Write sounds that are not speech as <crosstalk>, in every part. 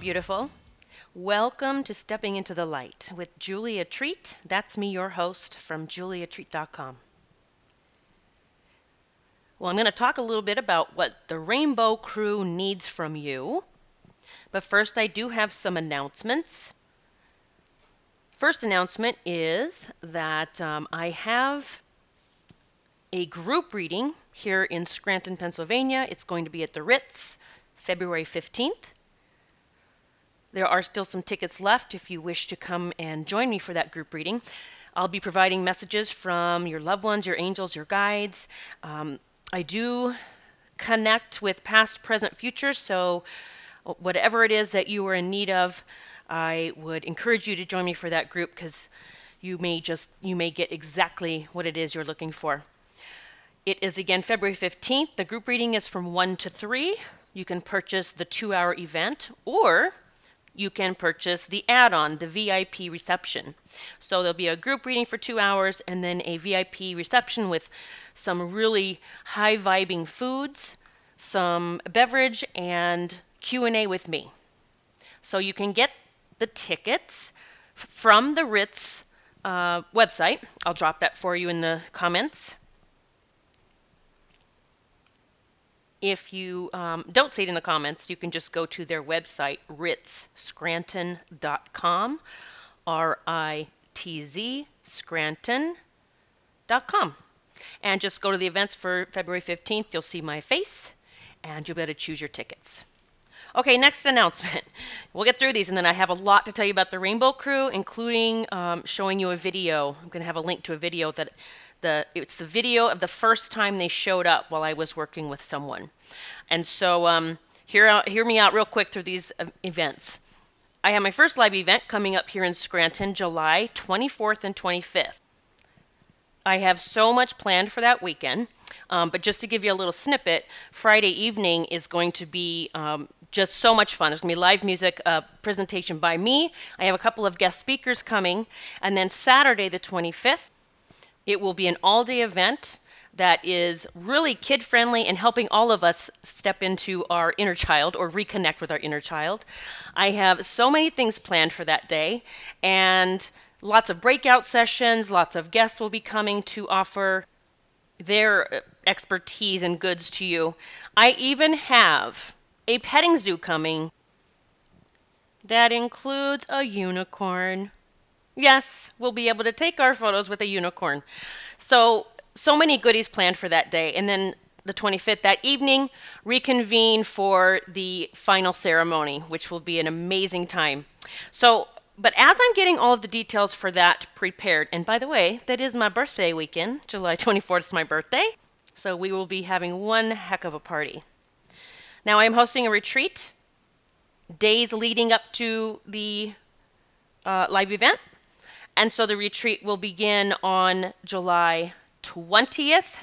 Beautiful. Welcome to Stepping into the Light with Julia Treat. That's me, your host from juliatreat.com. Well, I'm going to talk a little bit about what the Rainbow Crew needs from you. But first, I do have some announcements. First announcement is that um, I have a group reading here in Scranton, Pennsylvania. It's going to be at the Ritz, February 15th. There are still some tickets left if you wish to come and join me for that group reading. I'll be providing messages from your loved ones, your angels, your guides. Um, I do connect with past, present, future, so whatever it is that you are in need of, I would encourage you to join me for that group because you may just you may get exactly what it is you're looking for. It is again February 15th. The group reading is from 1 to 3. You can purchase the 2-hour event or you can purchase the add on, the VIP reception. So there'll be a group reading for two hours and then a VIP reception with some really high vibing foods, some beverage, and Q&A with me. So you can get the tickets from the Ritz uh, website. I'll drop that for you in the comments. If you um, don't see it in the comments, you can just go to their website, ritzscranton.com, R I T Z, scranton.com. And just go to the events for February 15th. You'll see my face and you'll be able to choose your tickets. Okay, next announcement. <laughs> We'll get through these, and then I have a lot to tell you about the Rainbow Crew, including um, showing you a video. I'm going to have a link to a video that the it's the video of the first time they showed up while I was working with someone. And so um, hear hear me out real quick through these uh, events. I have my first live event coming up here in Scranton, July 24th and 25th. I have so much planned for that weekend. Um, but just to give you a little snippet, Friday evening is going to be um, just so much fun. There's going to be live music, uh, presentation by me. I have a couple of guest speakers coming. And then Saturday, the 25th, it will be an all day event that is really kid friendly and helping all of us step into our inner child or reconnect with our inner child. I have so many things planned for that day and lots of breakout sessions, lots of guests will be coming to offer their uh, expertise and goods to you. I even have a petting zoo coming that includes a unicorn. Yes, we'll be able to take our photos with a unicorn. So, so many goodies planned for that day. And then the 25th, that evening, reconvene for the final ceremony, which will be an amazing time. So, but as I'm getting all of the details for that prepared, and by the way, that is my birthday weekend. July <laughs> 24th is my birthday. So we will be having one heck of a party. Now, I am hosting a retreat days leading up to the uh, live event. And so the retreat will begin on July 20th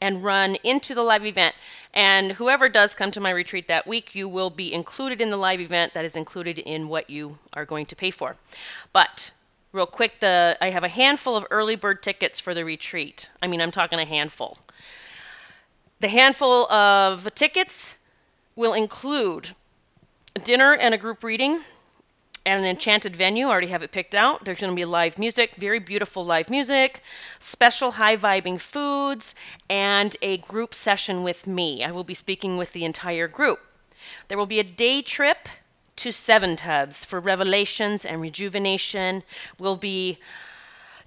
and run into the live event. And whoever does come to my retreat that week, you will be included in the live event that is included in what you are going to pay for. But real quick, the I have a handful of early bird tickets for the retreat. I mean, I'm talking a handful. The handful of tickets will include dinner and a group reading and an enchanted venue. I already have it picked out. There's going to be live music, very beautiful live music, special high vibing foods, and a group session with me. I will be speaking with the entire group. There will be a day trip to Seven Tubs for revelations and rejuvenation. We'll be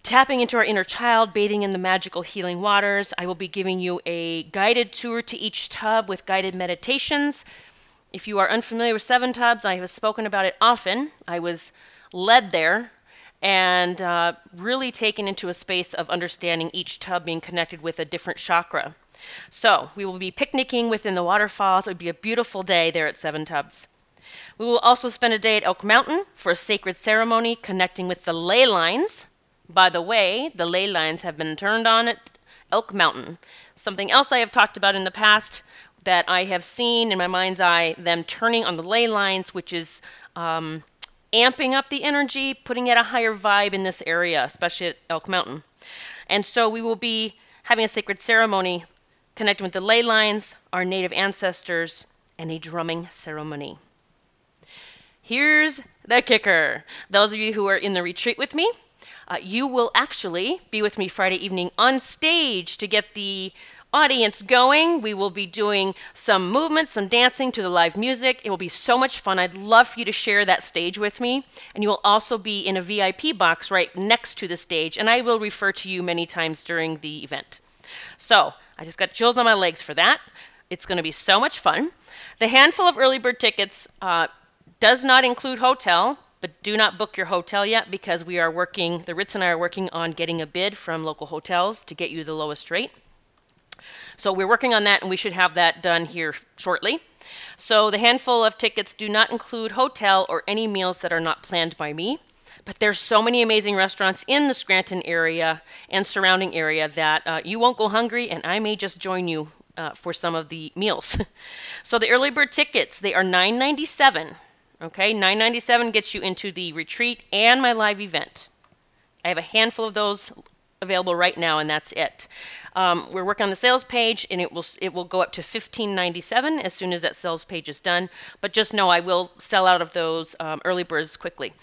tapping into our inner child, bathing in the magical healing waters. I will be giving you a guided tour to each tub with guided meditations. If you are unfamiliar with Seven Tubs, I have spoken about it often. I was led there and uh, really taken into a space of understanding each tub being connected with a different chakra. So we will be picnicking within the waterfalls. It would be a beautiful day there at Seven Tubs. We will also spend a day at Elk Mountain for a sacred ceremony connecting with the ley lines. By the way, the ley lines have been turned on at Elk Mountain. Something else I have talked about in the past that I have seen in my mind's eye them turning on the ley lines, which is um, amping up the energy, putting it a higher vibe in this area, especially at Elk Mountain. And so we will be having a sacred ceremony connecting with the ley lines, our native ancestors, and a drumming ceremony. Here's the kicker. Those of you who are in the retreat with me, uh, you will actually be with me Friday evening on stage to get the audience going. We will be doing some movement, some dancing to the live music. It will be so much fun. I'd love for you to share that stage with me. And you will also be in a VIP box right next to the stage, and I will refer to you many times during the event. So I just got chills on my legs for that. It's going to be so much fun. The handful of early bird tickets uh, does not include hotel, but do not book your hotel yet because we are working, the Ritz and I are working on getting a bid from local hotels to get you the lowest rate. So we're working on that and we should have that done here shortly. So the handful of tickets do not include hotel or any meals that are not planned by me. But there's so many amazing restaurants in the Scranton area and surrounding area that uh, you won't go hungry, and I may just join you uh, for some of the meals. <laughs> so the early bird tickets they are 9.97. Okay, 9.97 gets you into the retreat and my live event. I have a handful of those available right now, and that's it. Um, we're working on the sales page, and it will it will go up to 1597 as soon as that sales page is done. But just know I will sell out of those um, early birds quickly.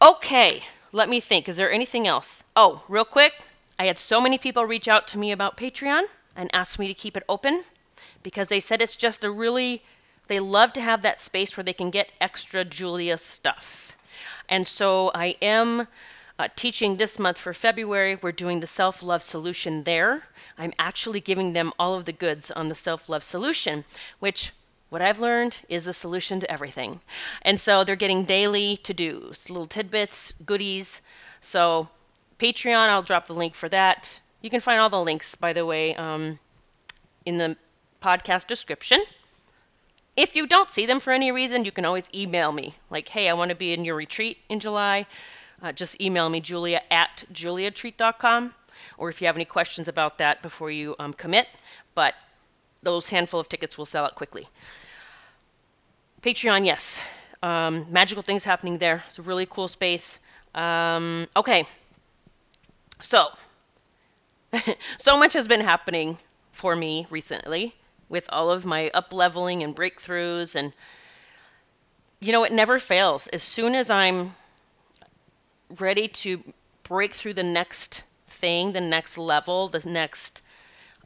Okay, let me think. Is there anything else? Oh, real quick, I had so many people reach out to me about Patreon and ask me to keep it open because they said it's just a really they love to have that space where they can get extra Julia stuff. And so I am uh, teaching this month for February. We're doing the self love solution there. I'm actually giving them all of the goods on the self love solution, which what I've learned is the solution to everything. And so they're getting daily to dos, little tidbits, goodies. So, Patreon, I'll drop the link for that. You can find all the links, by the way, um, in the podcast description. If you don't see them for any reason, you can always email me, like, hey, I want to be in your retreat in July uh, just email me, julia at juliatreat.com, or if you have any questions about that before you um, commit. But those handful of tickets will sell out quickly. Patreon, yes. Um, magical things happening there. It's a really cool space. Um, okay. So, <laughs> so much has been happening for me recently with all of my up leveling and breakthroughs. And, you know, it never fails. As soon as I'm ready to break through the next thing, the next level, the next,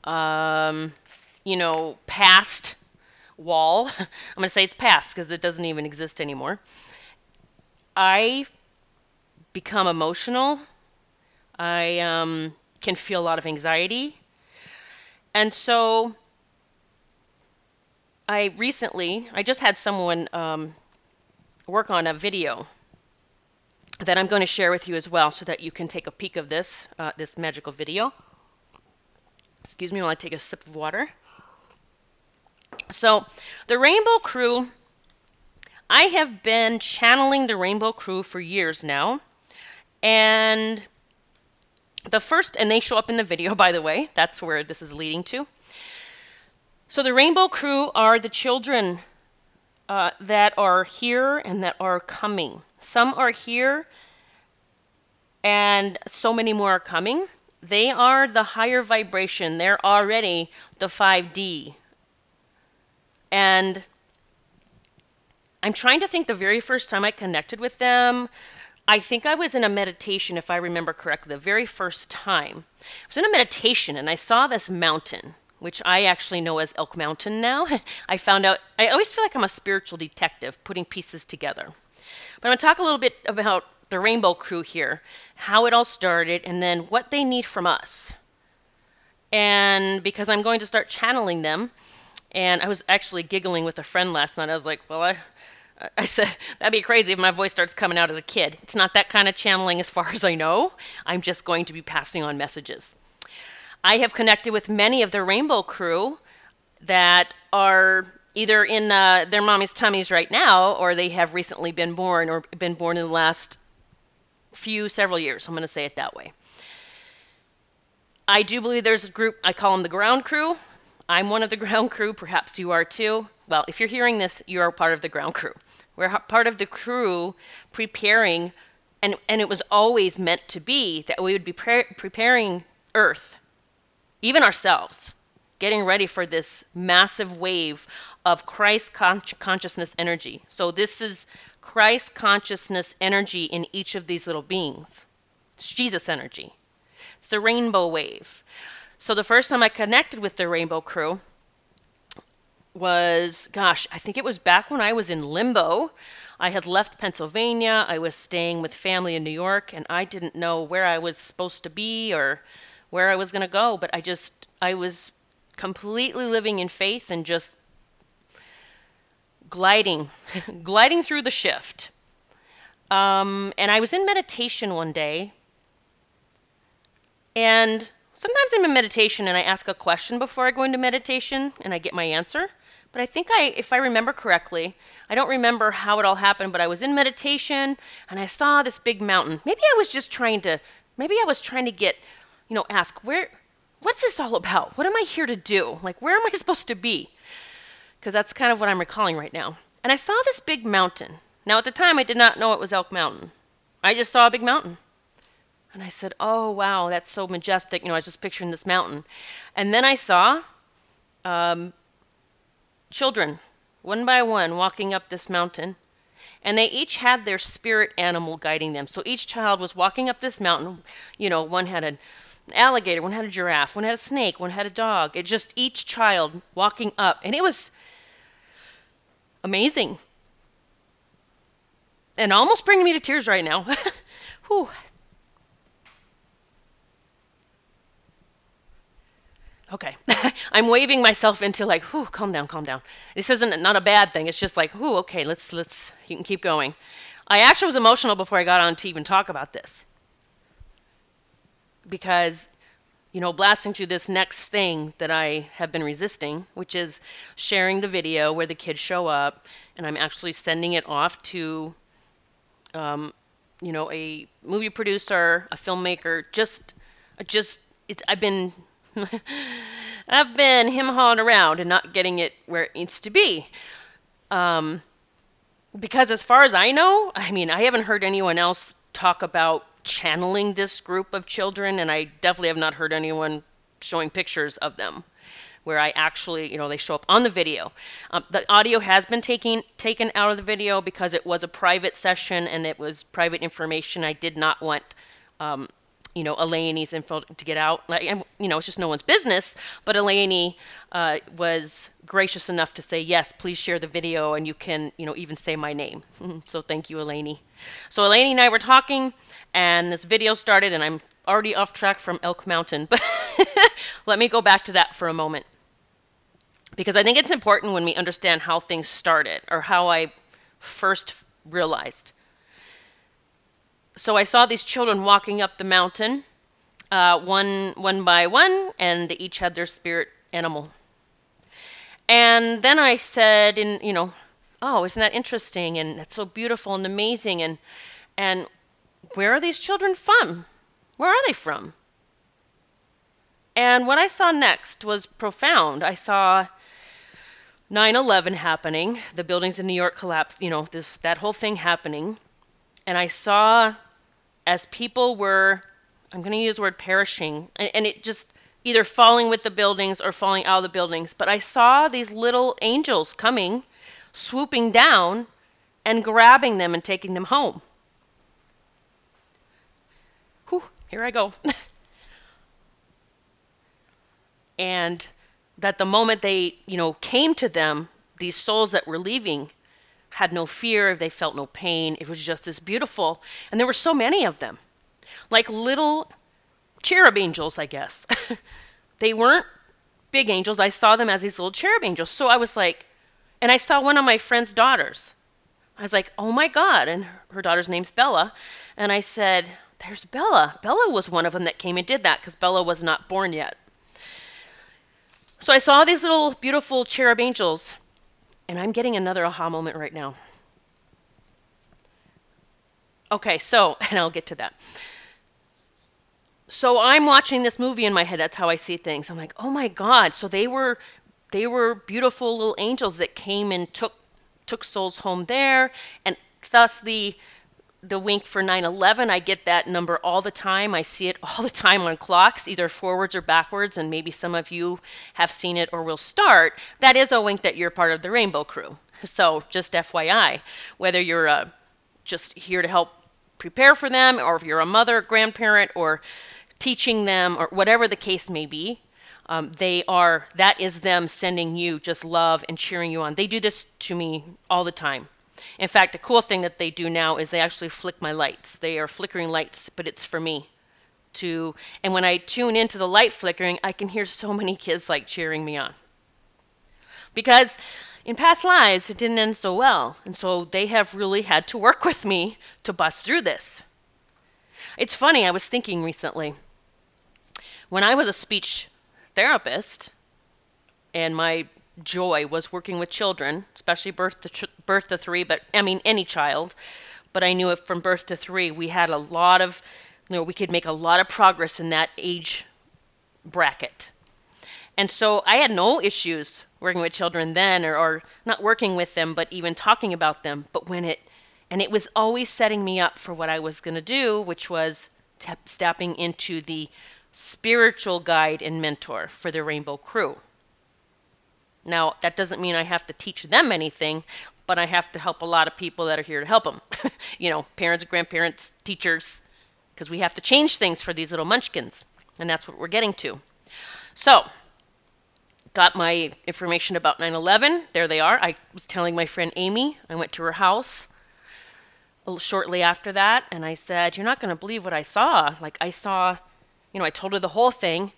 um, you know, past wall. <laughs> I'm going to say it's past because it doesn't even exist anymore. I become emotional. I um, can feel a lot of anxiety. And so I recently, I just had someone um, work on a video that I'm going to share with you as well so that you can take a peek of this, uh, this magical video. Excuse me while I take a sip of water. So, the Rainbow Crew, I have been channeling the Rainbow Crew for years now. And the first, and they show up in the video, <laughs> by the way, that's where this is leading to. So, the Rainbow Crew are the children uh, that are here and that are coming. Some are here, and so many more are coming. They are the higher vibration. They're already the 5D. And I'm trying to think the very first time I connected with them. I think I was in a meditation, if I remember correctly, the very first time. I was in a meditation and I saw this mountain, which I actually know as Elk Mountain now. <laughs> I found out, I always feel like I'm a spiritual detective putting pieces together. But I'm going to talk a little bit about the Rainbow Crew here, how it all started, and then what they need from us. And because I'm going to start channeling them, and I was actually giggling with a friend last night. I was like, well, I, I said, <laughs> that'd be crazy if my voice starts coming out as a kid. It's not that kind of channeling as far as I know. I'm just going to be passing on messages. I have connected with many of the Rainbow Crew that are either in uh, their mommy's tummies right now or they have recently been born or been born in the last few several years. I'm going to say it that way. I do believe there's a group, I call them the ground crew. I'm one of the <laughs> ground crew, perhaps you are too. Well, if you're hearing this, you are part of the ground crew. We're part of the crew preparing, and, and it was always meant to be that we would be pre- preparing Earth, even ourselves, getting ready for this massive wave of Christ con- consciousness energy. So, this is Christ consciousness energy in each of these little beings. It's Jesus energy. It's the rainbow wave. So, the first time I connected with the rainbow crew was, gosh, I think it was back when I was in limbo. I had left Pennsylvania. I was staying with family in New York, and I didn't know where I was supposed to be or where I was going to go. But I just, I was completely living in faith and just gliding, <laughs> gliding through the shift. Um, and I was in meditation one day, and sometimes I'm in meditation and I ask a question before I go into meditation and I get my answer. But I think I, if I remember correctly, I don't remember how it all happened, but I was in meditation and I saw this big mountain. Maybe I was just trying to, maybe I was trying to get, you know, ask, where, what's this all about? What am I here to do? Like, where am I <laughs> supposed to be? Because that's kind of what I'm recalling right now. And I saw this big mountain. Now, at the time, I did not know it was Elk Mountain. I just saw a big mountain. And I said, Oh, wow, that's so majestic. You know, I was just picturing this mountain. And then I saw um, children, one by one, walking up this mountain. And they each had their spirit animal guiding them. So each child was walking up this mountain. You know, one had an alligator, one had a giraffe, one had a snake, one had a dog. It just each child walking up. And it was amazing. And almost bringing me to tears right now. <laughs> Whew. Okay. <laughs> I'm waving myself into like, whew, calm down, calm down. This isn't not a bad thing. It's just like, whew, okay, let's let's you can keep going. I actually was emotional before I got on to even talk about this. Because, you know, blasting through this next thing that I have been resisting, which is sharing the video where the kids show up, and I'm actually sending it off to um, you know, a movie producer, a filmmaker, just just it's I've been <laughs> I've been him hawing around and not getting it where it needs to be. Um, because as far as I know, I mean, I haven't heard anyone else talk about channeling this group of children, and I definitely have not heard anyone showing pictures of them where I actually, you know, they show up on the video. Um, the audio has been taken taken out of the video because it was a private session and it was private information. I did not want um, you know, Elaine's info to get out. Like, and, you know, it's just no one's business. But Elaine uh, was gracious enough to say, yes, please share the video, and you can, you know, even say my name. <laughs> so thank you, Elaine. So Elaine and I were talking, and this video started, and I'm already off track from Elk Mountain. <laughs> But let me go back to that for a moment. Because I think it's important when we understand how things started or how I first realized so I saw these children walking up the mountain, uh, one one by one, and they each had their spirit animal. And then I said, in you know, oh, isn't that interesting? And that's so beautiful and amazing. And and where are these children from? Where are they from? And what I saw next was profound. I saw 9/11 happening, the buildings in New York collapsed, you know, this that whole thing happening. And I saw as people were, I'm going to use the word perishing, and, and it just either falling with the buildings or falling out of the buildings. But I saw these little angels coming, swooping down, and grabbing them and taking them home. Whew, here I go. <laughs> and that the moment they, you know, came to them, these souls that were leaving, had no fear, they felt no pain. It was just this beautiful. And there were so many of them, like little cherub angels, I guess. <laughs> they weren't big angels. I saw them as these little cherub angels. So I was like, and I saw one of my friend's daughters. I was like, oh my God. And her daughter's name's Bella. And I said, there's Bella. Bella was one of them that came and did that because Bella was not born yet. So I saw these little beautiful cherub angels and I'm getting another aha moment right now. Okay, so, <laughs> and I'll get to that. So I'm watching this movie in my head. That's how I see things. I'm like, oh my God. So they were they were beautiful little angels that came and took took souls home there, and thus the the wink for 9/11. I get that number all the time. I see it <laughs> all the time on clocks, either forwards or backwards, and maybe some of you have seen it or will start. That is a wink that you're part of the Rainbow Crew. So just FYI, whether you're uh, just here to help prepare for them, or if you're a mother, grandparent, or teaching them, or whatever the case may be, um, they are that is them sending you just love and cheering you on. They do this to me all the time. In fact, a cool thing that they do now is they actually flick my lights. They are flickering lights, but it's for me to. And when I tune into the light flickering, I can hear so many kids like cheering me on. Because in past lives, it didn't end so well. And so they have really had to work with me to bust through this. It's funny, I was thinking recently, when I was a speech therapist, and my joy was working with children, especially birth to ch- birth to three, but I mean any child. But I knew if from birth to three, we had a lot of, you know, we could make a lot of progress in that age bracket. And so I had no issues working with children then, or, or not working with them, but even talking about them. But when it, and it was always setting me up for what I was going to do, which was te- stepping into the spiritual guide and mentor for the Rainbow Crew. Now, that doesn't mean I have to teach them anything, but I have to help a lot of people that are here to help them. <laughs> you know, parents, grandparents, teachers, because we have to change things for these little munchkins. And that's what we're getting to. So, got my information about 9 11. There they are. I was telling my friend Amy, I went to her house shortly after that, and I said, You're not going to believe what I saw. Like, I saw, you know, I told her the whole thing.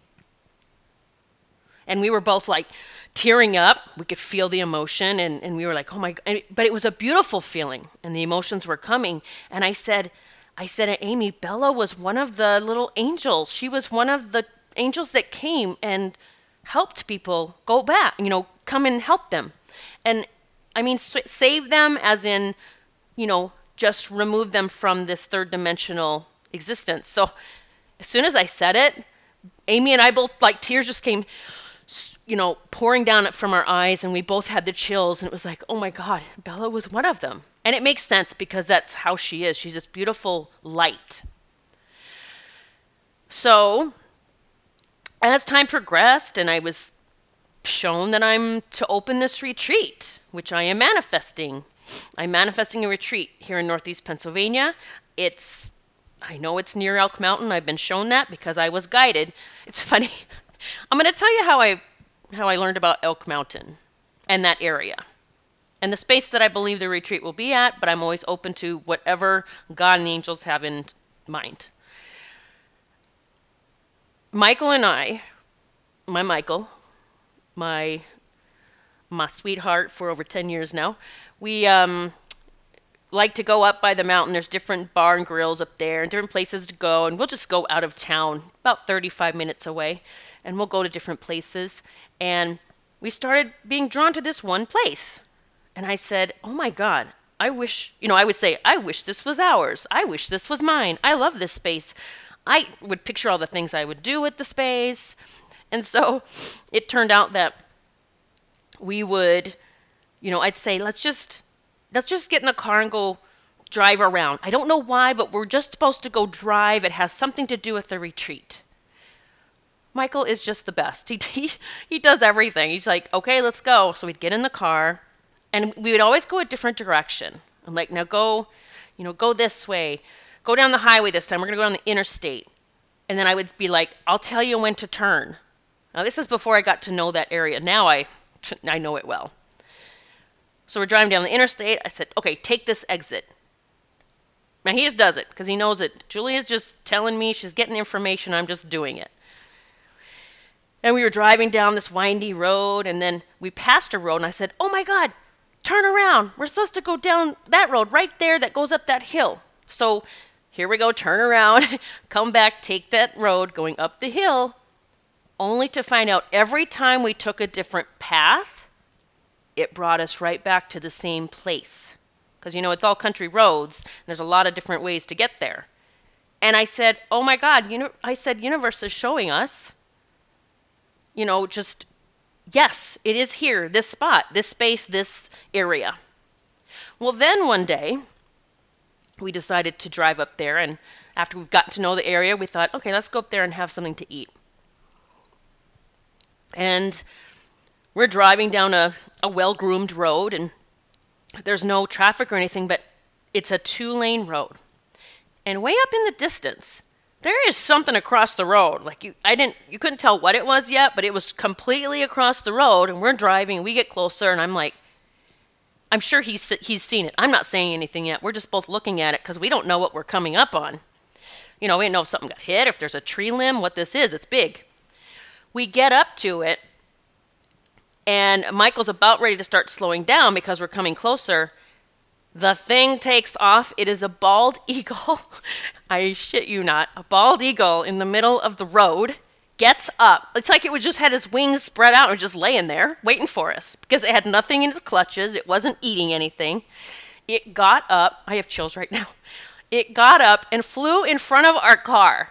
And we were both like, tearing up. We could feel the emotion, and, and we were like, oh my God. But it was a beautiful feeling, and the emotions were coming. And I said, I said Amy, Bella was one of the little angels. She was one of the angels that came and helped people go back, you know, come and help them. And I mean, save them as in, you know, just remove them from this third dimensional existence. So as soon as I said it, Amy and I both, like, tears just came you know, pouring down it from our eyes, and we both had the chills. And it was like, oh my God, Bella was one of them. And it makes sense because that's how she is. She's this beautiful light. So, as time progressed, and I was shown that I'm to open this retreat, which I am manifesting. I'm manifesting a retreat here in Northeast Pennsylvania. It's I know it's near Elk Mountain. I've been shown that because I was guided. It's funny. <laughs> I'm going to tell you how I how I learned about Elk Mountain and that area and the space that I believe the retreat will be at, but I'm always open to whatever God and angels have in mind. Michael and I, my Michael, my my sweetheart for over 10 years now, we um, like to go up by the mountain. There's different bar and grills up there and different places to go, and we'll just go out of town, about 35 minutes away and we'll go to different places. And we started being drawn to this one place. And I said, Oh my God, I wish, you know, I would say, I wish this was ours. I wish this was mine. I love this space. I would picture all the things I would do with the space. And so <laughs> it turned out that we would, you know, I'd say, let's just, let's just get in the car and go drive around. I don't know why, but we're just supposed to go drive. It has something to do with the retreat. Michael is just the best. He, <laughs> he, he does everything. He's like, okay, let's go. So we'd get in the car, and we would always go a different direction. I'm like, now go, you know, go this way. Go down the highway this time. We're going to go down the interstate. And then I would be like, I'll tell you when to turn. Now, this is before I got to know that area. Now I, <laughs> I know it well. So we're driving down the interstate. I said, okay, take this exit. Now he just does it because he knows it. Julia's just telling me she's getting information. I'm just doing it. And we were driving down this windy road, and then we passed a road, and I said, Oh my God, turn around. We're supposed to go down that road right there that goes up that hill. So here we go, turn around, <laughs> come back, take that road going up the hill, only to find out every time we took a different path, it brought us right back to the same place. Because, you know, it's all country roads, and there's a lot of different ways to get there. And I said, Oh my God, you know, I said, universe is showing us you know, just yes, it is here, this spot, this space, this area. Well, then one day, we decided to drive up there. And after we've gotten to know the area, we thought, okay, let's go up there and have something to eat. And we're driving down a, a well groomed road, and there's no traffic or anything, but it's a two lane road. And way up in the distance, there is something across the road. Like you, I didn't, you couldn't tell what it was yet, but it was completely across the road. And we're driving, we get closer, and I'm like, I'm sure he's he's seen it. I'm not saying anything yet. We're just both looking at it because we don't know what we're coming up on. You know, we don't know if something got hit, if there's a tree limb, what this is. It's big. We get up to it, and Michael's about ready to start slowing down because we're coming closer. The thing takes off. It is a bald <laughs> eagle. I shit you not. A bald eagle in the middle of the road gets up. It's like it would just had its wings spread out and just laying there waiting for us because it had nothing in its clutches. It wasn't eating anything. It got up. I have chills right now. It got up and flew in front of our car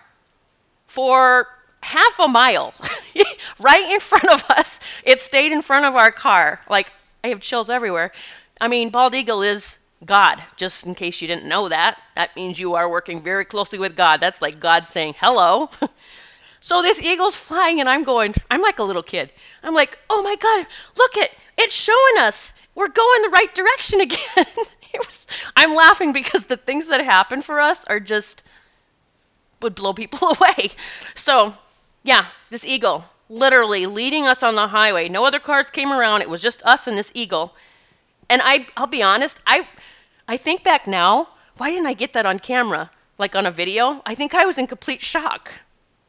for half a mile, <laughs> right in front of us. It stayed in front of our car. Like, I have chills everywhere. I mean, bald eagle is God, just in case you didn't know that. That means you are working very closely with God. That's like God saying, hello. <laughs> so this eagle's flying, and I'm going, I'm like a little kid. I'm like, oh my God, look at it, it's showing us. We're going the right direction <laughs> again. was, I'm laughing because the things that happen for us are just would blow people <laughs> away. So, yeah, this eagle literally leading us on the highway. No other cars came around. It was just us and this eagle. And I I'll be honest, I I think back now, why didn't I get that on camera? Like on a video? I think I was in complete shock.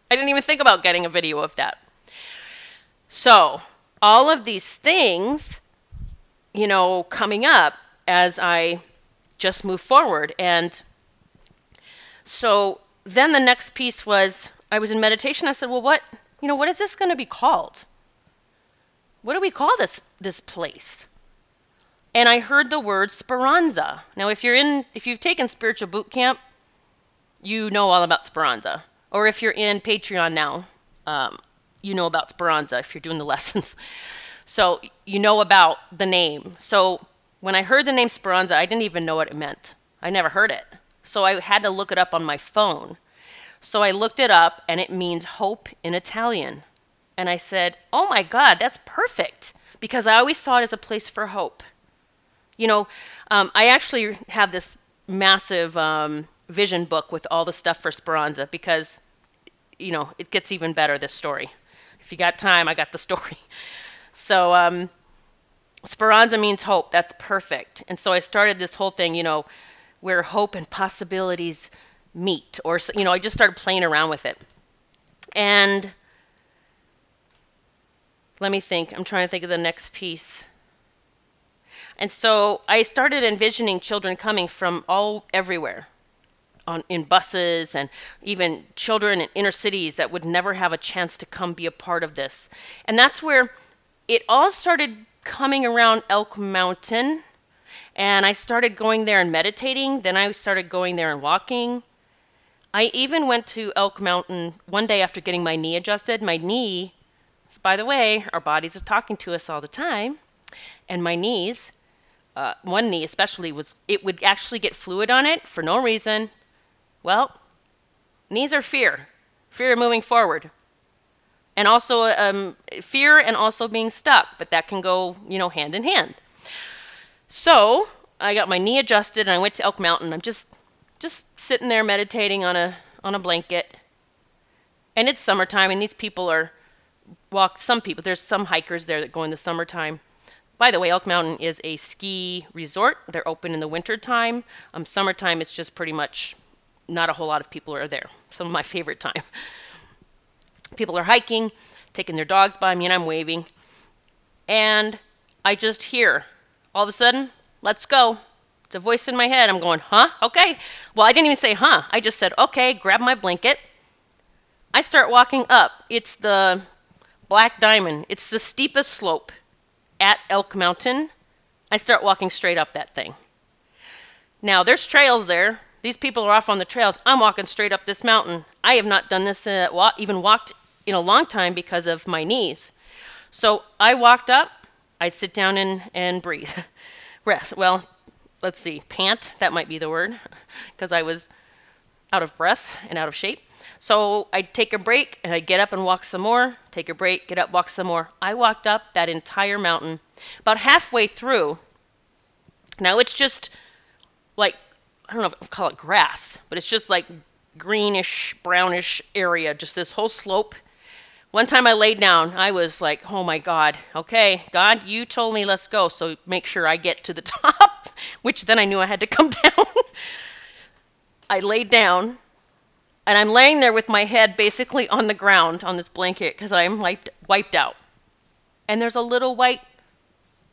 I didn't even think about getting a video of that. So, all of these things, you know, coming up as I just move forward. And so then the next piece was I was in meditation. I said, well, what, you know, what is this going to be called? What do we call this, this place? And I heard the word speranza. Now, if you're in, if you've taken spiritual boot camp, you know all about speranza. Or if you're in Patreon now, um, you know about speranza if you're doing the <laughs> lessons. So you know about the name. So when I heard the name speranza, I didn't even know what it meant. I never heard it. So I had to look it up on my phone. So I looked it up, and it means hope in Italian. And I said, Oh my God, that's perfect. Because I always saw it as a place for hope. You know, um, I actually have this massive um, vision book with all the stuff for Speranza because, you know, it gets even better, this story. If you got time, I got the <laughs> story. So, um, Speranza means hope. That's perfect. And so I started this whole thing, you know, where hope and possibilities meet. Or, you know, I just started playing around with it. And let me think. I'm trying to think of the next piece. And so I started envisioning children coming from all everywhere. On, in buses and even children in inner cities that would never have a chance to come be a part of this. And that's where it all started coming around Elk Mountain. And I started going there and meditating. Then I started going there and walking. I even went to Elk Mountain one day after getting my knee adjusted. My knee, by the way, our bodies are talking to us all the time. And my knees uh, one knee especially was it would actually get fluid on it for no reason. Well, knees are fear, fear of moving forward, and also um, fear and also being stuck. But that can go you know hand in hand. So I got my knee adjusted and I went to Elk Mountain. I'm just just sitting there meditating on a on a blanket, and it's summertime and these people are walk. Some people there's some hikers there that go in the summertime by the way, Elk Mountain is a ski resort. They're open in the wintertime. Um, summertime, it's just pretty much not a whole lot of people are there. <laughs> Some of my favorite time. People are hiking, taking their dogs by me, and I'm waving. And I just hear, all of a sudden, let's go. It's a voice in my head. I'm going, huh? Okay. Well, I didn't even say, huh. I just said, okay, grab my blanket. I start walking up. It's the Black Diamond, it's the steepest slope at Elk Mountain, I start walking straight up that thing. Now, there's trails there. These people are off on the trails. I'm walking straight up this mountain. I have not done this, uh, even walked in a long time because of my knees. So I walked up. I'd sit down and, and breathe, <laughs> rest. Well, let's see, pant, that might be the word, <laughs> because I was out of breath and out of shape. So I'd take a break and I'd get up and walk some more, take a break, get up, walk some more. I walked up that entire mountain. About halfway through, now it's just like, I don't know if I call it grass, but it's just like greenish, brownish area, just this whole slope. One time I laid down, I was like, oh my God, okay, God, you told me let's go, so make sure I get to the <laughs> top, which then I knew I had to come <laughs> down. I laid down and I'm laying there with my head basically on the ground on this blanket because I'm wiped, wiped out. And there's a little white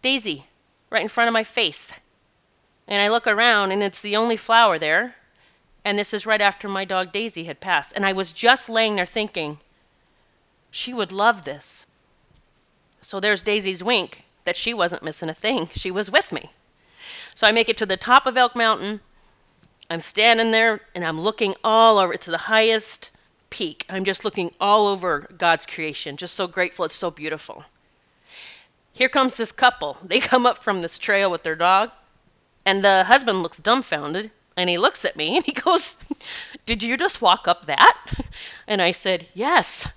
daisy right in front of my face. And I look around and it's the only flower there. And this is right after my dog Daisy had passed. And I was just laying there thinking, she would love this. So there's Daisy's wink that she wasn't missing a thing. She was with me. So I make it to the top of Elk Mountain I'm standing there and I'm looking all over. It's the highest peak. I'm just looking all over God's creation, just so grateful. It's so beautiful. Here comes this couple. <laughs> They come up from this trail with their dog, and the husband looks dumbfounded and he looks at me and he <laughs> goes, Did you just walk up that? <laughs> And I said, Yes.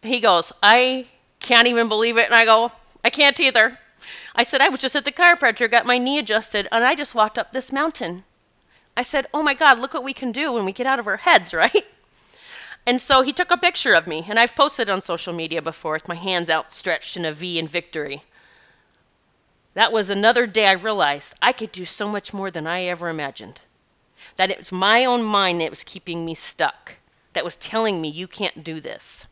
He goes, I can't even believe it. And I go, I can't either. I said, I was just at the chiropractor, got my knee adjusted, and I just walked up this mountain. I said, Oh my God, look what we can do when we get out of our heads, <laughs> right? And so he took a picture of me, and I've posted on social media before with my hands outstretched in a V in victory. That was another day I realized I could do so much more than I ever imagined. That it was my own mind that was keeping me stuck, that was telling me, you can't do this.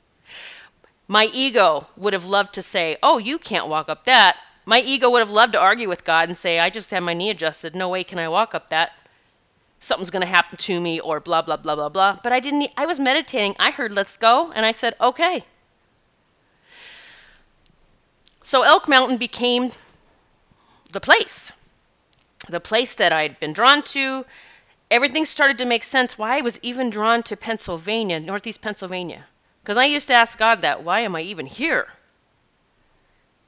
My ego would have loved to say, oh, you can't walk up that. My ego would have loved to argue with God and say, I just had my knee adjusted. No way can I walk up that something's going to happen to me or blah blah blah blah blah. But i didn't i was meditating. I heard let's go. And i said okay. So elk mountain became the place the place that i'd been drawn to. Everything started to make sense. Why i was even drawn to pennsylvania northeast pennsylvania. Because i used to ask god that why am i even here?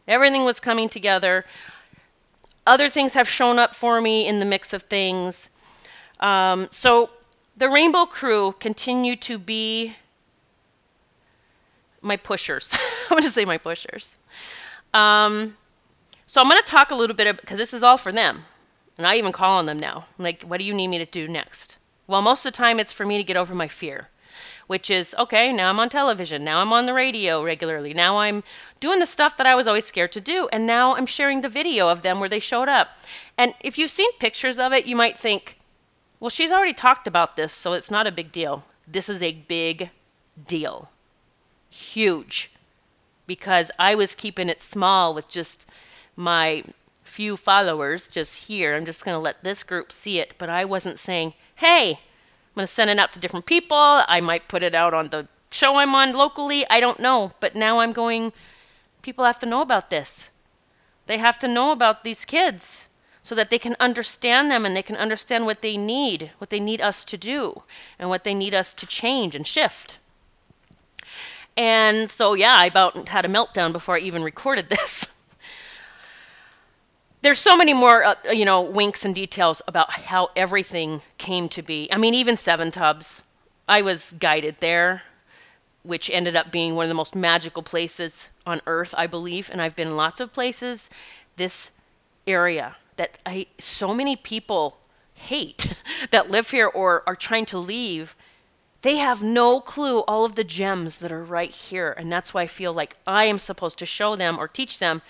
Everything was coming together. Other things have shown up for me in the mix of things um, so the Rainbow Crew continue to be my pushers. <laughs> I'm going to say my pushers. Um, so I'm going to talk a little bit because this is all for them. And I even call on them now. Like, what do you need me to do next? Well, most of the time it's for me to get over my fear, which is okay, now I'm on television. Now I'm on the radio regularly. Now I'm doing the stuff that I was always scared to do. And now I'm sharing the video of them where they showed up. And if you've seen pictures of it, you might think, well, she's already talked about this, so it's not a big deal. This is a big deal. Huge. Because I was keeping it small with just my few followers just here. I'm just going to let this group see it. But I wasn't saying, hey, I'm going to send it out to different people. I might put it out on the show I'm on locally. I don't know. But now I'm going, people have to know about this. They have to know about these kids so that they can understand them and they can understand what they need, what they need us to do, and what they need us to change and shift. And so, yeah, I about had a meltdown before I even recorded <laughs> this. There's so many more, uh, you know, winks and details about how everything came to be. I mean, even Seven Tubs, I was guided there, which ended up being one of the most magical places on earth, I believe. And I've been in lots of places. This area that I so many people hate <laughs> that live here or are trying to leave they have no clue all of the gems that are right here. And that's why i feel like i am supposed to show them or teach them.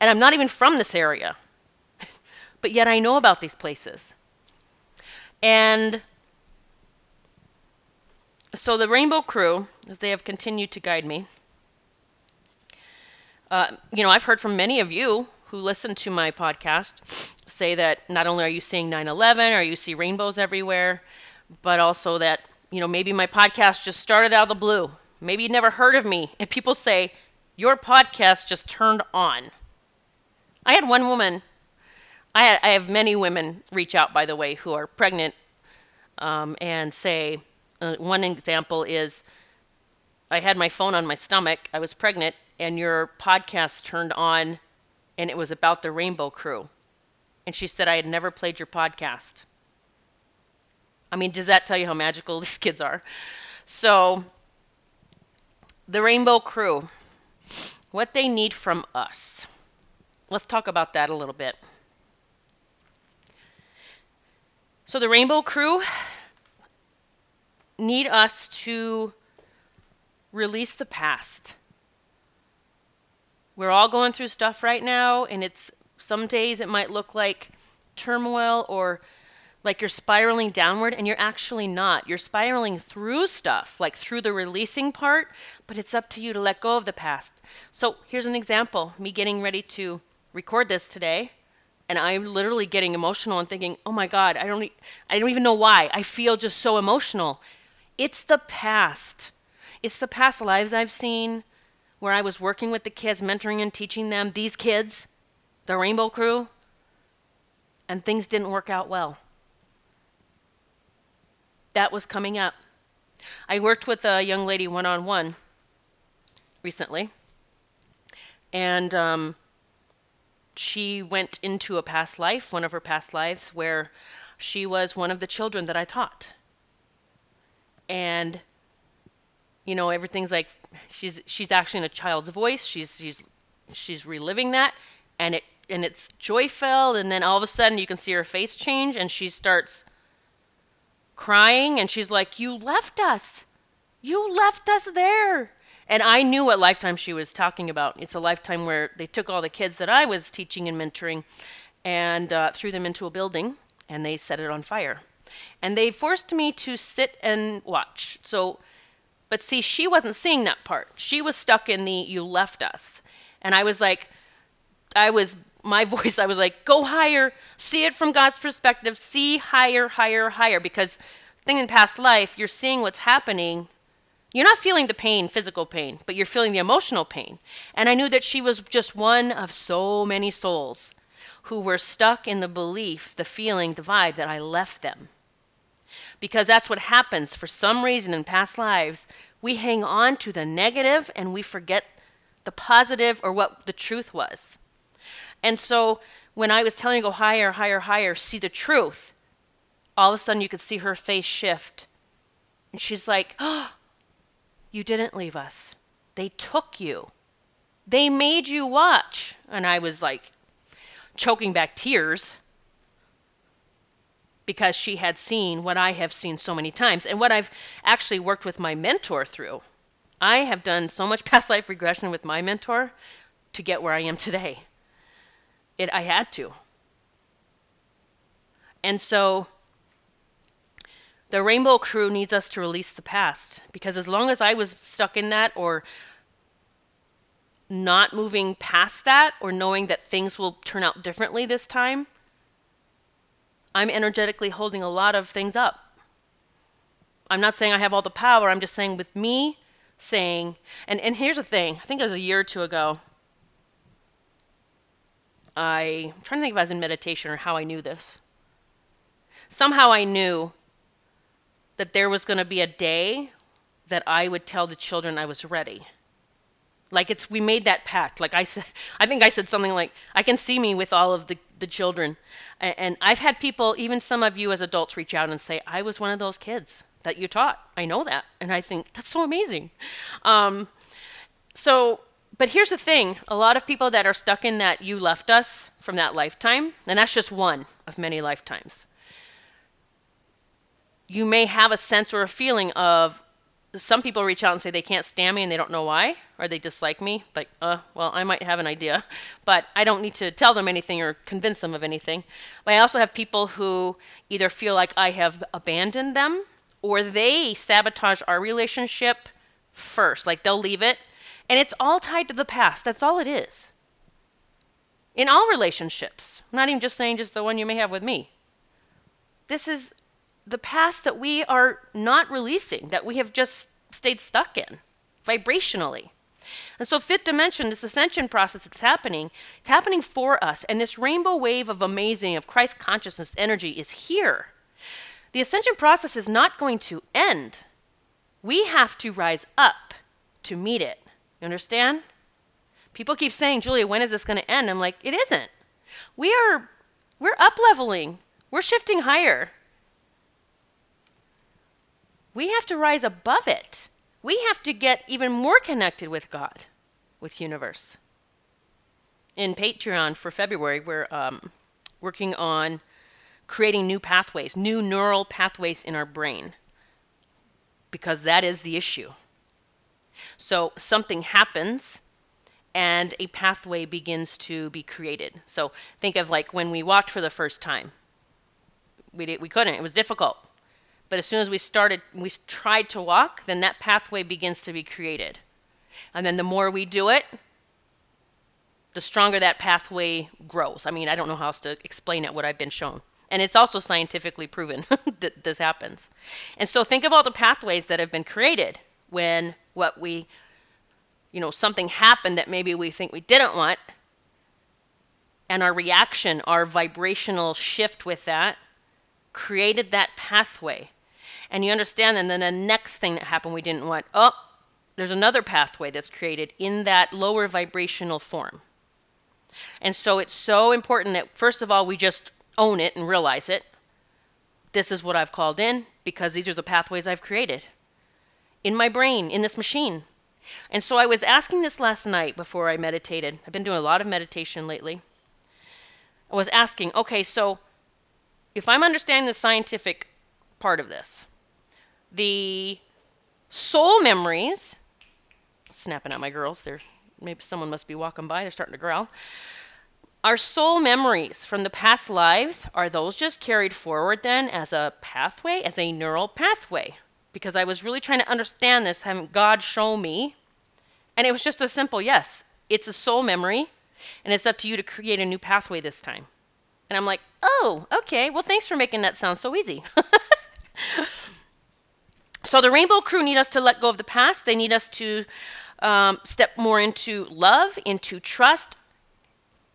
And i'm not even from this area. <laughs> But yet i know about these places. And so the rainbow crew as they have continued to guide me uh, you know i've heard from many of you who listen to my podcast say that not only are you seeing 9/11 or you see rainbows everywhere, but also that you know maybe my podcast just started out of the blue. Maybe you never heard of me, <laughs> and people say your podcast just turned on. I had one woman. I, had, I have many women reach out, by the way, who are pregnant um, and say, uh, one example is I had my phone on my stomach, I was pregnant, and your podcast turned on and it was about the Rainbow Crew. and she said I had never played your podcast. I mean, does that tell you how magical <laughs> these kids are? So, the Rainbow Crew, what they need from us. Let's talk about that a little bit. So, the Rainbow Crew need us to release the past. We're all going through stuff right now, and it's some days it might look like turmoil or like you're spiraling downward, and you're actually not. You're spiraling through stuff, like through the releasing part, but it's up to you to let go of the past. So here's an example me getting ready to record this today. And I'm literally getting emotional and thinking, "Oh my God, I don't, I don't even know why. I feel just so emotional." It's the past. It's the past lives I've seen where I was working with the kids, mentoring and teaching them, these kids, the Rainbow Crew, and things didn't work out well. That was coming up. I worked with a young lady one on one recently, and um, she went into a past life, one of her past lives, where she was one of the children that I taught. And you know everything's like she's she's actually in a child's voice. She's she's she's reliving that. And it and it's joyful and then all of a sudden you can see her face change and she starts crying. And she's like you left us. You left us there. And i knew what lifetime she was talking about. It's a lifetime where they took all the kids that i was teaching and mentoring and uh, threw them into a building and they set it on fire. And they forced me to sit and watch. So but see, she wasn't seeing that part. She was stuck in the you left us. And I was like, I was, my <laughs> voice, I was like, go higher, see it from God's perspective, see higher, higher, higher. Because thing in past life, you're seeing what's happening. You're not feeling the pain, physical pain, but you're feeling the emotional pain. And I knew that she was just one of so many souls who were stuck in the belief, the feeling, the vibe that I left them because that's what happens for some reason in past lives. We hang on to the negative and we forget the positive or what the truth was. And so when I was telling her go higher, higher, higher, see the truth, all of a sudden you could see her face shift. And she's like, oh, You didn't leave us. They took you. They made you watch. And I was like choking back tears because she had seen what I have seen so many times and what I've actually worked with my mentor through. I have done so much <laughs> past life regression with my mentor to get where I am today. It I had to. And so the rainbow crew needs us to release the past because as long as I was stuck in that or not moving past that or knowing that things will turn out differently this time, I'm energetically holding a lot of things up. I'm not saying I have all the power. I'm just saying with me saying, and, and here's the thing I think it was a year or two ago. I, I'm trying to think if I was in meditation or how I knew this. Somehow I knew that there was going to be a day that I would tell the children I was ready. Like it's we made that pact. Like I said, <laughs> I think I said something like, "I can see me with all of the the children," and, I've had people, even some of you as adults, reach out and say, "I was one of those kids that you taught. I know that," and I think that's so amazing. Um, so, but here's the thing: a lot of people that are stuck in that "you left us" from that lifetime, and that's just one of many lifetimes. You may have a sense or a feeling of some people reach out and say they can't stand me and they don't know why or they dislike me like uh well i might have an idea <laughs> but i don't need to tell them anything or convince them of anything. But i also have people who either feel like i have abandoned them or they sabotage our relationship first like they'll leave it and it's all tied to the past that's all it is. In all relationships I'm not even just saying just the one you may have with me this is the past that we are not releasing, that we have just stayed stuck in vibrationally. And so, fifth dimension, this ascension process that's happening, it's happening for us. And this rainbow wave of amazing, of Christ consciousness energy is here. The ascension process is not going to end. We have to rise up to meet it. You understand? People keep saying, Julia, when is this going to end? I'm like, it isn't. We are We're up leveling, we're shifting higher. We have to rise above it. We have to get even more connected with God, with universe. In Patreon for February, we're um, working on creating new pathways, new neural pathways in our brain, because that is the issue. So something happens and a pathway begins to be created. So think of like when we walked for the first time. We, did, we couldn't, it was difficult. But as soon as we started, we tried to walk, then that pathway begins to be created. And then the more we do it, the stronger that pathway grows. I mean, I don't know how else to explain it, what I've been shown. And it's also scientifically proven <laughs> that this happens. And so think of all the pathways that have been created when what we you know, something happened that maybe we think we didn't want, and our reaction, our vibrational shift with that, created that pathway. And you understand, and then the next thing that happened we didn't want, oh, there's another pathway that's created in that lower vibrational form. And so it's so important that, first of all, we just own it and realize it. This is what I've called in because these are the pathways I've created in my brain, in this machine. And so I was asking this last night before I meditated. I've been doing a lot of meditation lately. I was asking, okay, so if I'm understanding the scientific part of this, the soul memories, snapping at my girls, they're maybe someone must be walking by, they're starting to growl. Our soul memories from the past lives, are those just carried forward then as a pathway, as a neural pathway? Because I was really trying to understand this, having God show me and it was just a simple yes. It's a soul memory, and it's up to you to create a new pathway this time. And I'm like, oh, okay. Well, thanks for making that sound so easy. <laughs> so the Rainbow Crew need us to let go of the past. They need us to um, step more into love, into trust.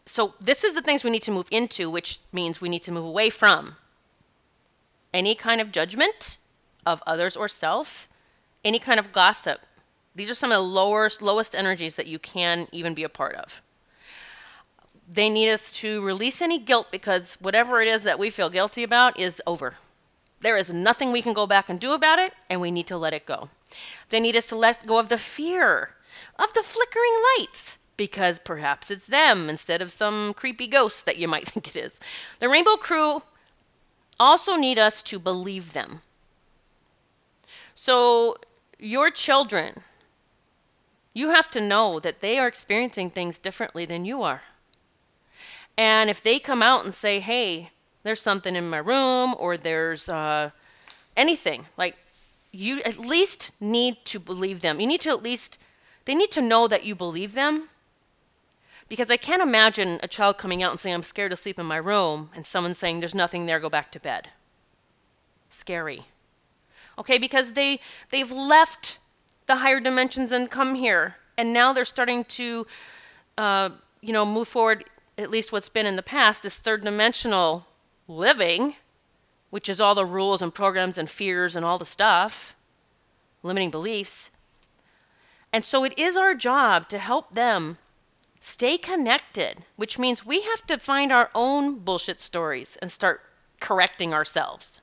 So this is the things we need to move into, which means we need to move away from any kind of judgment of others or self, any kind of gossip, these are some of the lowest, lowest energies that you can even be a part of. They need us to release any guilt because whatever it is that we feel guilty about is over. There is nothing we can go back and do about it, and we need to let it go. They need us to let go of the fear of the flickering lights because perhaps it's them instead of some creepy ghost that you might <laughs> think it is. The Rainbow Crew also need us to believe them. So, your children, you have to know that they are experiencing things differently than you are. And if they come out and say, hey, there's something in my room or there's uh, anything, like you at least need to believe them. You need to at least, they need to know that you believe them. Because I can't imagine a child coming out and saying, I'm scared to sleep in my room, and someone saying, There's nothing there, go back to bed. Scary. Okay, because they, they've left the higher dimensions and come here. And now they're starting to, uh, you know, move forward, at least what's been in the past, this third dimensional living, which is all the rules and programs and fears and all the stuff, limiting beliefs. And so it is our job to help them stay connected, which means we have to find our own bullshit stories and start correcting ourselves.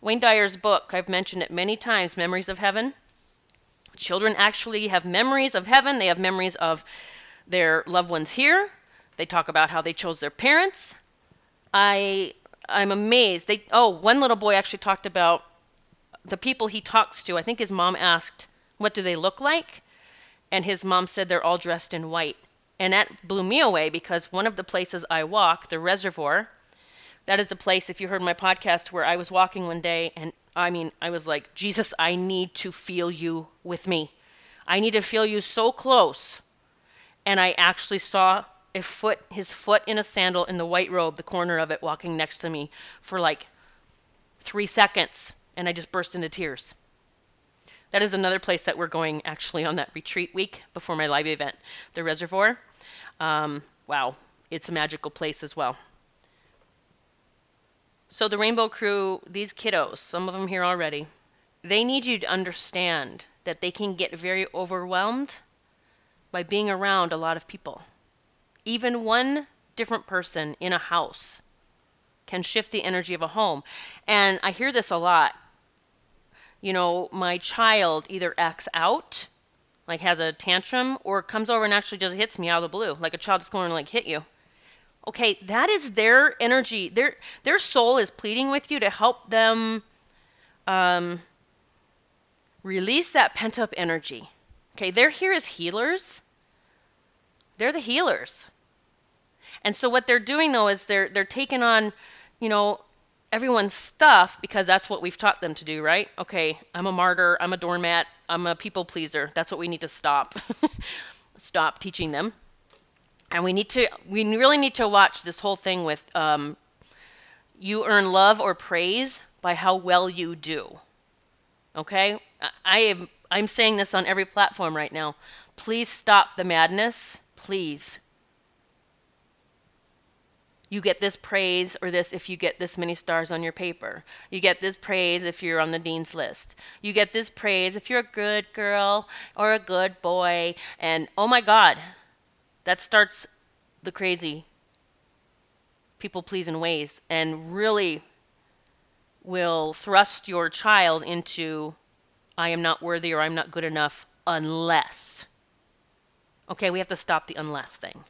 Wayne Dyer's book, I've mentioned it many times, Memories of Heaven. Children actually have memories of heaven, they have memories of their loved ones here. They talk about how they chose their parents. I I'm amazed. They oh, one little boy actually talked about the people he talks to. I think his mom asked, "What do they look like?" And his mom said they're all dressed in white. And that blew me away because one of the places I walk, the reservoir, that is a place, if you heard my podcast, where I was walking one day and I mean, I was like, Jesus, I need to feel you with me. I need to feel you so close. And I actually saw a foot, his foot in a sandal in the white robe, the corner of it, walking next to me for like three seconds. And I just burst into tears. That is another place that we're going actually on that retreat week before my live event, the reservoir. Um, wow, it's a magical place as well. So the Rainbow Crew, these kiddos, some of them here already, they need you to understand that they can get very overwhelmed by being around a lot of people. Even one different person in a house can shift the energy of a home. And I hear this a lot. You know, my child either acts out, like has a tantrum, or comes over and actually just hits me out of the blue, like a child is going to like hit you. Okay, that is their energy. Their their soul is pleading with you to help them um, release that pent up energy. Okay, they're here as healers. They're the healers. And so what they're doing though is they're they're taking on, you know, everyone's stuff because that's what we've taught them to do, right? Okay, I'm a martyr, I'm a doormat, I'm a people pleaser. That's what we need to stop. <laughs> stop teaching them. And we need to we really need to watch this whole thing with um, you earn love or praise by how well you do. Okay? I am I'm saying this on every platform right now. Please stop the madness. Please. You get this praise or this if you get this many stars on your paper. You get this praise if you're on the dean's list. You get this praise if you're a good girl or a good boy. And oh my God, that starts the crazy people pleasing ways and really will thrust your child into I am not worthy or I'm not good enough unless. Okay, we have to stop the unless thing.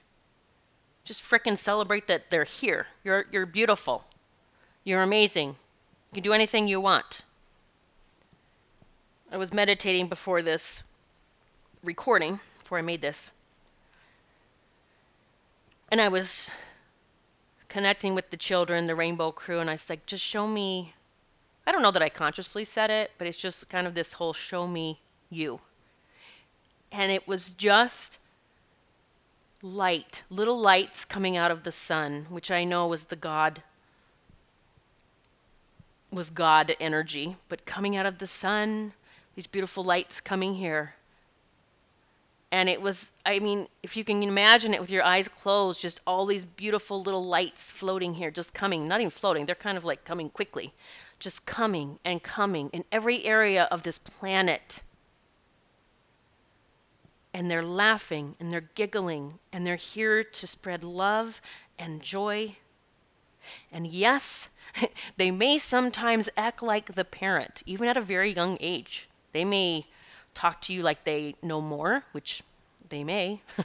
Just fricking celebrate that they're here. You're you're beautiful. You're amazing. You can do anything you want. I was meditating before this recording, before I made this. And I was connecting with the children, the rainbow crew, and I was like, just show me I don't know that I consciously said it, but it's just kind of this whole show me you. And it was just light, little lights coming out of the sun, which I know was the God was God energy, but coming out of the sun, these beautiful lights coming here. And it was, I mean, if you can imagine it with your eyes closed, just all these beautiful little lights floating here, just coming, not even floating, they're kind of like coming quickly just coming and coming in every area of this planet. And they're laughing and they're giggling and they're here to spread love and joy. And yes, <laughs> they may sometimes act like the parent, even at a very young age. They may talk to you like they know more, which they may. <laughs>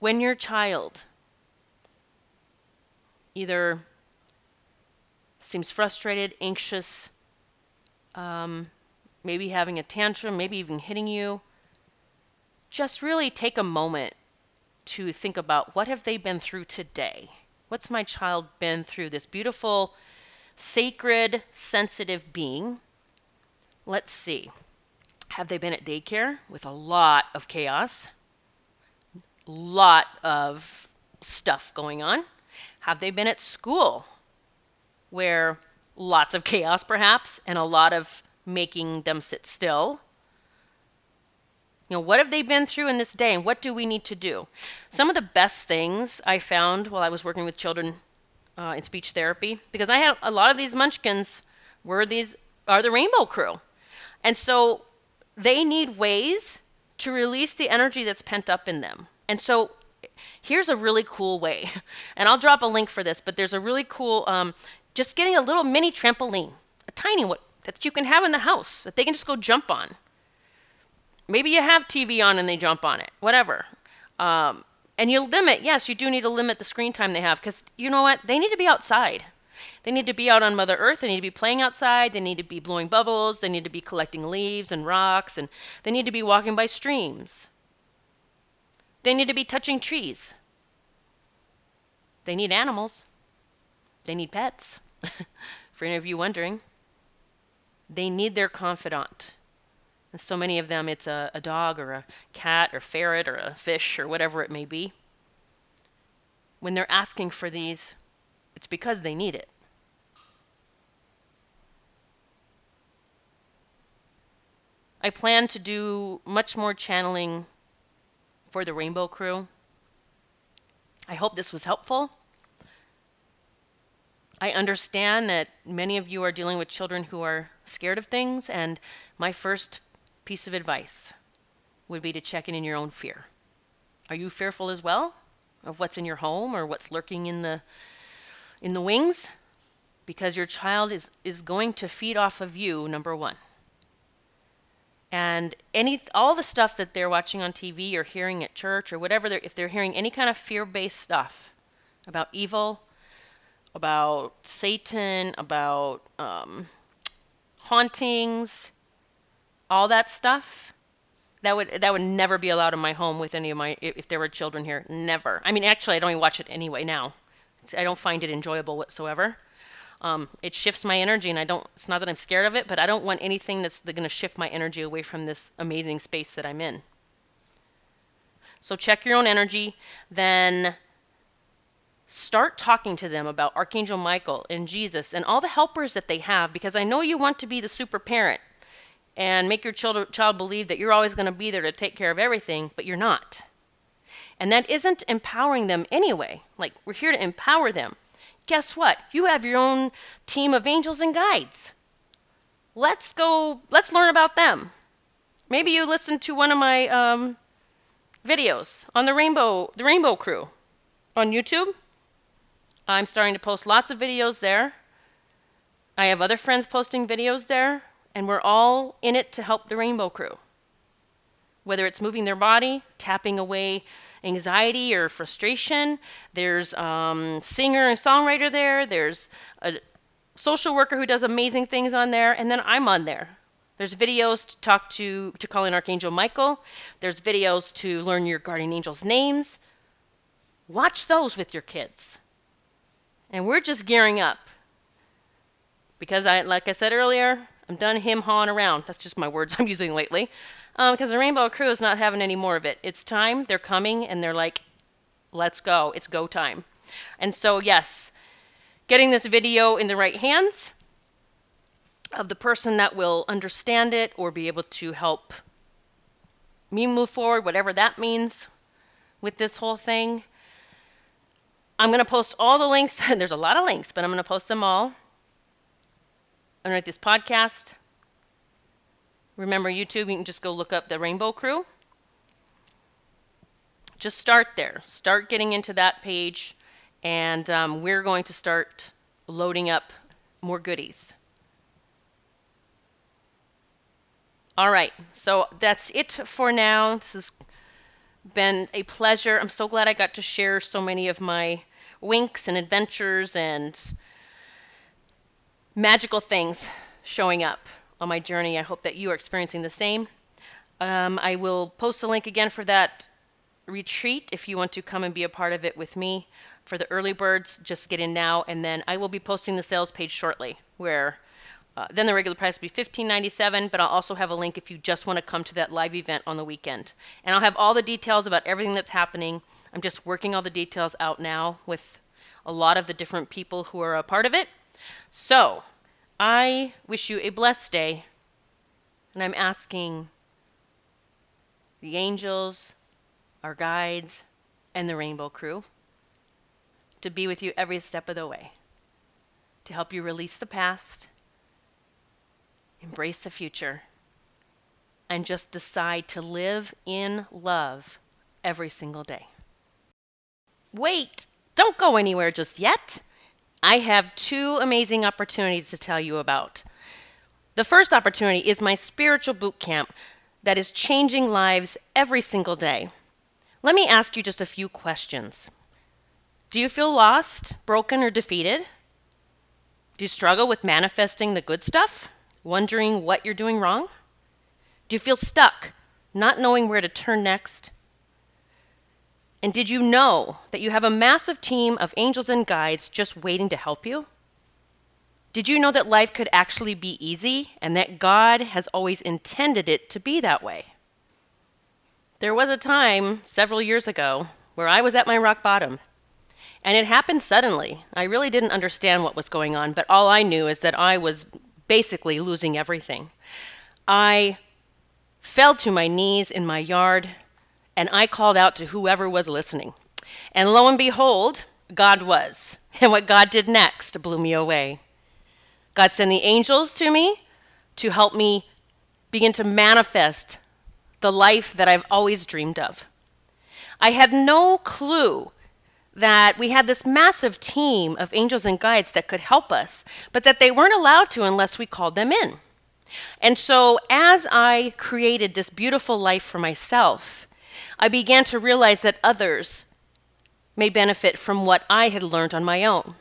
when your child either seems frustrated, anxious, um, maybe having a tantrum, maybe even hitting you, just really take a moment to think about what have they been through today? What's my child been through? This beautiful, sacred, sensitive being. Let's see. Have they been at daycare with a lot of chaos? Lot of stuff going on. Have they been at school where lots of chaos, perhaps, and a lot of making them sit still? You know, what have they been through in this day and what do we need to do? Some of the best things I found while I was working with children uh, in speech therapy, because I had a lot of these munchkins were these are the rainbow crew. And so they need ways to release the energy that's pent up in them. And so here's a really cool way, <laughs> and I'll drop a link for this, but there's a really cool, um, just getting a little mini trampoline, a tiny one that you can have in the house that they can just go jump on. Maybe you have TV on and they jump on it, whatever. Um, and you limit, yes, you do need to limit the screen time they have because you know what? They need to be outside. They need to be out on Mother Earth. They need to be playing outside. They need to be blowing bubbles. They need to be collecting leaves and rocks. And they need to be walking by streams. They need to be touching trees. They need animals. They need pets. <laughs> For any of you wondering, they need their confidant. And so many of them, it's a, a dog or a cat or ferret or a fish or whatever it may be. When they're asking for these, it's because they need it. I plan to do much more channeling for the Rainbow Crew. I hope this was helpful. I understand that many of you are dealing with children who are scared of things, and my first piece of advice would be to check in in your own fear. Are you fearful as well of what's in your home or what's lurking in the in the wings? Because your child is is going to feed off of you, number 1. And any all the stuff that they're watching on TV or hearing at church or whatever they're, if they're hearing any kind of fear-based stuff about evil, about Satan, about um, hauntings, all that stuff, that would that would never be allowed in my home with any of my if there were children here. Never. I mean, actually, I don't even watch it anyway now. I don't find it enjoyable whatsoever. Um, it shifts my energy, and I don't. It's not that I'm scared of it, but I don't want anything that's going to shift my energy away from this amazing space that I'm in. So check your own energy, then start talking to them about Archangel Michael and Jesus and all the helpers that they have, because I know you want to be the super parent and make your child, child believe that you're always going to be there to take care of everything, but you're not. And that isn't empowering them anyway. Like, we're here to empower them. Guess what? You have your own team of angels and guides. Let's go, let's learn about them. Maybe you listened to one of my um, videos on the Rainbow, the Rainbow Crew on YouTube. I'm starting to post lots of videos there. I have other friends posting videos there and we're all in it to help the Rainbow Crew. Whether it's moving their body, tapping away anxiety or frustration, there's um, singer and songwriter there, there's a social worker who does amazing things on there, and then I'm on there. There's videos to talk to to call in Archangel Michael. There's videos to learn your guardian angel's names. Watch those with your kids. And we're just gearing up. Because I like I said earlier, I'm done him hawing around. That's just my words <laughs> I'm using lately. Because um, the Rainbow Crew is not having any more of it. It's time. They're coming and they're like, let's go. It's go time. And so, yes, getting this video in the right hands of the person that will understand it or be able to help me move forward, whatever that means with this whole thing. I'm going to post all the links. <laughs> There's a lot of links, but I'm going to post them all underneath this podcast. Remember, YouTube, you can just go look up the Rainbow Crew. Just start there. Start getting into that page, and um, we're going to start loading up more goodies. All right, so that's it for now. This has been a pleasure. I'm so glad I got to share so many of my winks and adventures and magical things showing up on my journey. I hope that you are experiencing the same. Um, I will post a link again for that retreat if you want to come and be a part of it with me. For the early birds, just get in now, and then I will be posting the sales page shortly, where uh, then the regular price will be $15.97, but I'll also have a link if you just want to come to that live event on the weekend. And I'll have all the details about everything that's happening. I'm just working all the details out now with a lot of the different people who are a part of it. So, I wish you a blessed day, and I'm asking the angels, our guides, and the Rainbow Crew to be with you every step of the way, to help you release the past, embrace the future, and just decide to live in love every single day. Wait, don't go anywhere just yet. I have two amazing opportunities to tell you about. The first opportunity is my spiritual boot camp that is changing lives every single day. Let me ask you just a few questions. Do you feel lost, broken, or defeated? Do you struggle with manifesting the good stuff, wondering what you're doing wrong? Do you feel stuck, not knowing where to turn next? And did you know that you have a massive team of angels and guides just waiting to help you? Did you know that life could actually be easy and that God has always intended it to be that way? There was a time several years ago where I was at my rock bottom. And it happened suddenly. I really didn't understand what was going on, but all I knew is that I was basically losing everything. I fell to my knees in my yard and I called out to whoever was listening. And lo and behold, God was. <laughs> And what God did next blew me away. God sent the angels to me to help me begin to manifest the life that I've always dreamed of. I had no clue that we had this massive team of angels and guides that could help us, but that they weren't allowed to unless we called them in. And so, as I created this beautiful life for myself, I began to realize that others may benefit from what I had learned on my own.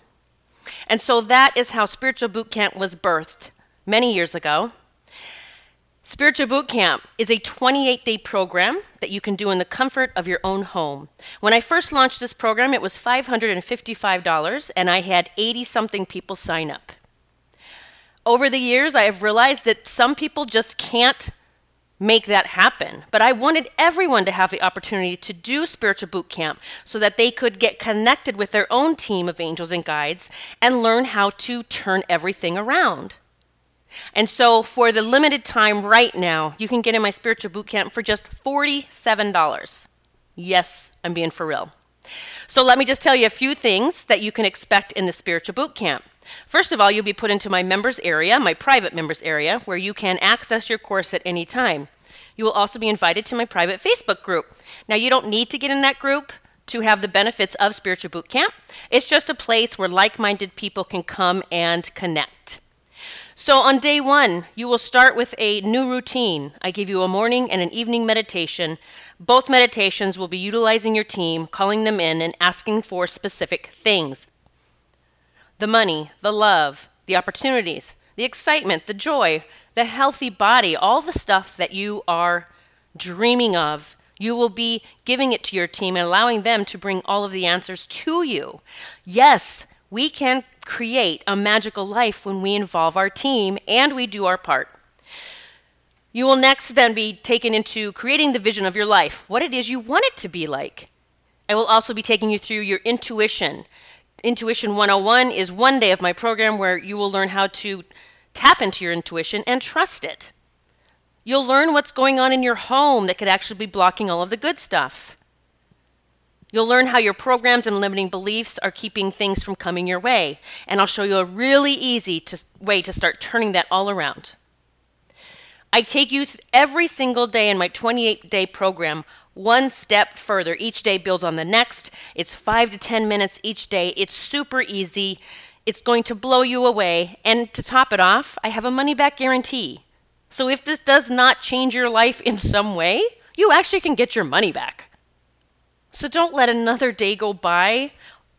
And so, that is how Spiritual Boot Camp was birthed many years ago. Spiritual Boot Camp is a 28 day program that you can do in the comfort of your own home. When I first launched this program, it was $555, and I had 80 something people sign up. Over the years, I have realized that some people just can't make that happen. But I wanted everyone to have the opportunity to do Spiritual Boot Camp so that they could get connected with their own team of angels and guides and learn how to turn everything around. And so, for the limited time right now, you can get in my spiritual boot camp for just $47. Yes, I'm being for real. So, let me just tell you a few things that you can expect in the spiritual boot camp. First of all, you'll be put into my members area, my private members area, where you can access your course at any time. You will also be invited to my private Facebook group. Now, you don't need to get in that group to have the benefits of Spiritual Boot Camp. It's just a place where like minded people can come and connect. So on day one, you will start with a new routine. I give you a morning and an evening meditation. Both meditations will be utilizing your team, calling them in, and asking for specific things the money, the love, the opportunities, the excitement, the joy, the healthy body, all the stuff that you are dreaming of. You will be giving it to your team and allowing them to bring all of the answers to you. Yes, we can create a magical life when we involve our team and we do our part. You will next then be taken into creating the vision of your life, what it is you want it to be like. I will also be taking you through your intuition. Intuition 101 is one day of my program where you will learn how to tap into your intuition and trust it. You'll learn what's going on in your home that could actually be blocking all of the good stuff. You'll learn how your programs and limiting beliefs are keeping things from coming your way. And I'll show you a really easy to, way to start turning that all around. I take you every single day in my 28 day program one step further. Each day builds on the next. It's five to 10 minutes each day. It's super easy. It's going to blow you away. And to top it off, I have a money back guarantee. So if this does not change your life in some way, you actually can get your money back. So don't let another day go by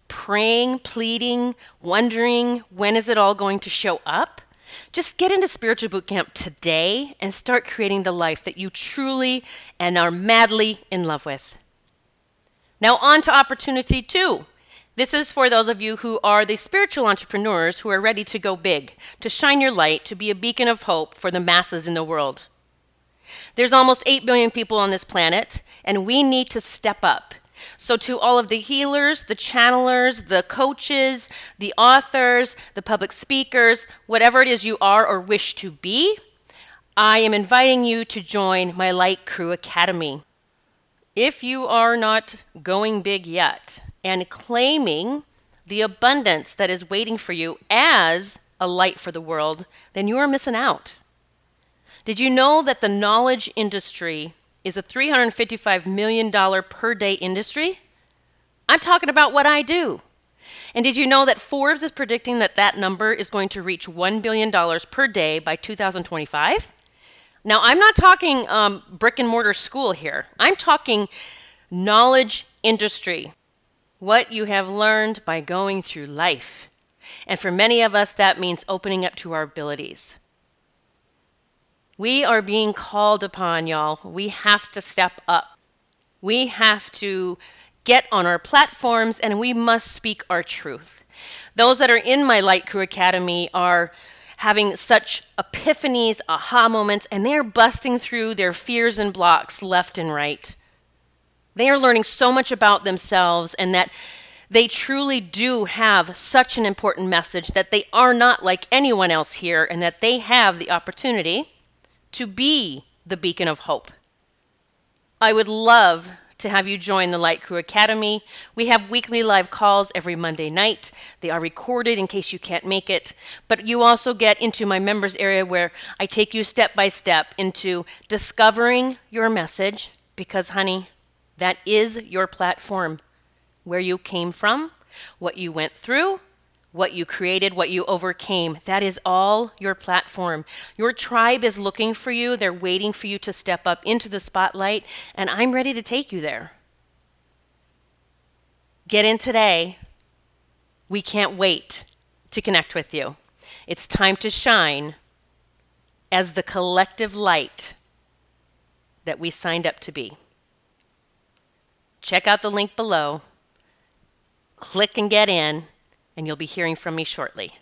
praying, pleading, wondering when is it all going to show up. Just get into spiritual boot camp today and start creating the life that you truly and are madly in love with. Now, on to opportunity two. This is for those of you who are the spiritual entrepreneurs who are ready to go big, to shine your light, to be a beacon of hope for the masses in the world. There's almost 8 billion people on this planet, and we need to step up so, to all of the healers, the channelers, the coaches, the authors, the public speakers, whatever it is you are or wish to be, I am inviting you to join my Light Crew Academy. If you are not going big yet and claiming the abundance that is waiting for you as a light for the world, then you are missing out. Did you know that the knowledge industry is a $355 million per day industry. I'm talking about what I do. And did you know that Forbes is predicting that that number is going to reach $1 billion per day by 2025? Now, I'm not talking um, brick and mortar school here, I'm talking knowledge industry, what you have learned by going through life. And for many of us, that means opening up to our abilities. We are being called upon, y'all. We have to step up. We have to get on our platforms and we must speak our truth. Those that are in my Light Crew Academy are having such epiphanies, aha moments, and they're busting through their fears and blocks left and right. They are learning so much about themselves and that they truly do have such an important message that they are not like anyone else here and that they have the opportunity to be the beacon of hope. I would love to have you join the Light Crew Academy. We have weekly live calls every Monday night. They are recorded in case you can't make it. But you also get into my members area where I take you step by step into discovering your message because, honey, that is your platform. Where you came from, what you went through, what you created, what you overcame. That is all your platform. Your tribe is looking for you. They're waiting for you to step up into the spotlight, and I'm ready to take you there. Get in today. We can't wait to connect with you. It's time to shine as the collective light that we signed up to be. Check out the link below, click and get in and you'll be hearing from me shortly.